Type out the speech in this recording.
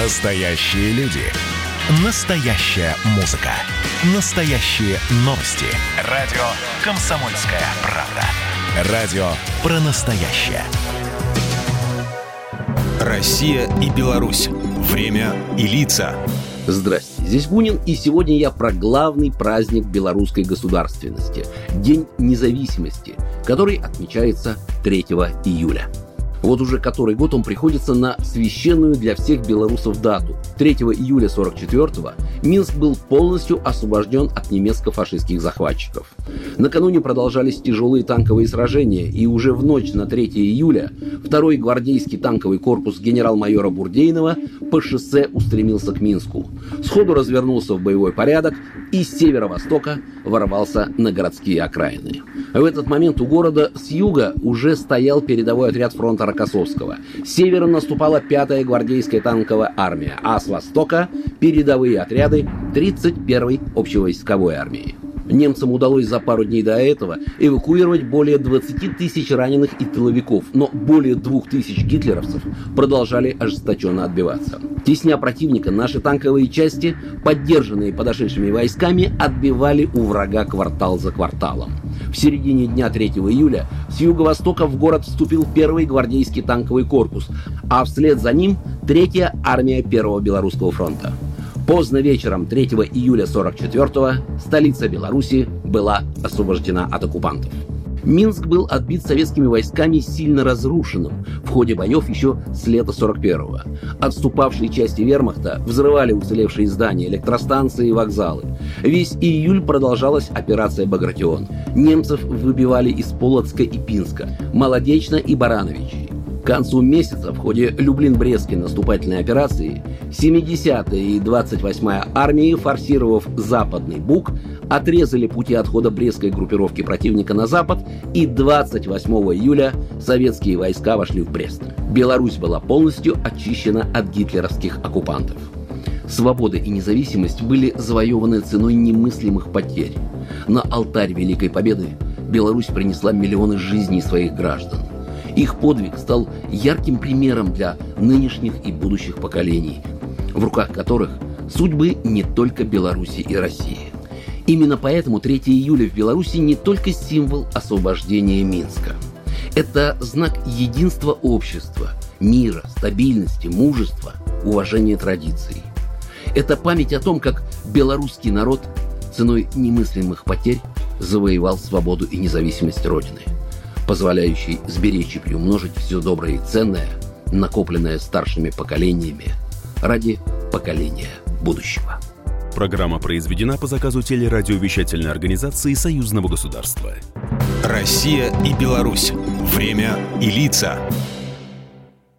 Настоящие люди. Настоящая музыка. Настоящие новости. Радио «Комсомольская правда». Радио про настоящее. Россия и Беларусь. Время и лица. Здрасте, здесь Бунин, и сегодня я про главный праздник белорусской государственности – День независимости, который отмечается 3 июля. Вот уже который год он приходится на священную для всех белорусов дату. 3 июля 44-го Минск был полностью освобожден от немецко-фашистских захватчиков. Накануне продолжались тяжелые танковые сражения, и уже в ночь на 3 июля второй гвардейский танковый корпус генерал-майора Бурдейнова по шоссе устремился к Минску. Сходу развернулся в боевой порядок и с северо-востока ворвался на городские окраины. В этот момент у города с юга уже стоял передовой отряд фронта Рокоссовского. С севера наступала 5-я гвардейская танковая армия, а с востока – передовые отряды 31-й общевойсковой армии. Немцам удалось за пару дней до этого эвакуировать более 20 тысяч раненых и тыловиков, но более 2 тысяч гитлеровцев продолжали ожесточенно отбиваться. Тесня противника, наши танковые части, поддержанные подошедшими войсками, отбивали у врага квартал за кварталом. В середине дня 3 июля с юго-востока в город вступил первый гвардейский танковый корпус, а вслед за ним третья армия Первого Белорусского фронта. Поздно вечером 3 июля 44-го столица Беларуси была освобождена от оккупантов. Минск был отбит советскими войсками сильно разрушенным в ходе боев еще с лета 41-го. Отступавшие части вермахта взрывали уцелевшие здания, электростанции и вокзалы. Весь июль продолжалась операция «Багратион». Немцев выбивали из Полоцка и Пинска, Молодечно и Барановичи. Концу месяца в ходе Люблин-Брестской наступательной операции 70-я и 28-я армии, форсировав Западный Буг, отрезали пути отхода Брестской группировки противника на запад, и 28 июля советские войска вошли в Брест. Беларусь была полностью очищена от гитлеровских оккупантов. Свобода и независимость были завоеваны ценой немыслимых потерь. На алтарь Великой Победы Беларусь принесла миллионы жизней своих граждан – их подвиг стал ярким примером для нынешних и будущих поколений, в руках которых судьбы не только Беларуси и России. Именно поэтому 3 июля в Беларуси не только символ освобождения Минска. Это знак единства общества, мира, стабильности, мужества, уважения традиций. Это память о том, как белорусский народ ценой немыслимых потерь завоевал свободу и независимость Родины – позволяющий сберечь и приумножить все доброе и ценное, накопленное старшими поколениями ради поколения будущего. Программа произведена по заказу телерадиовещательной организации Союзного государства. Россия и Беларусь. Время и лица.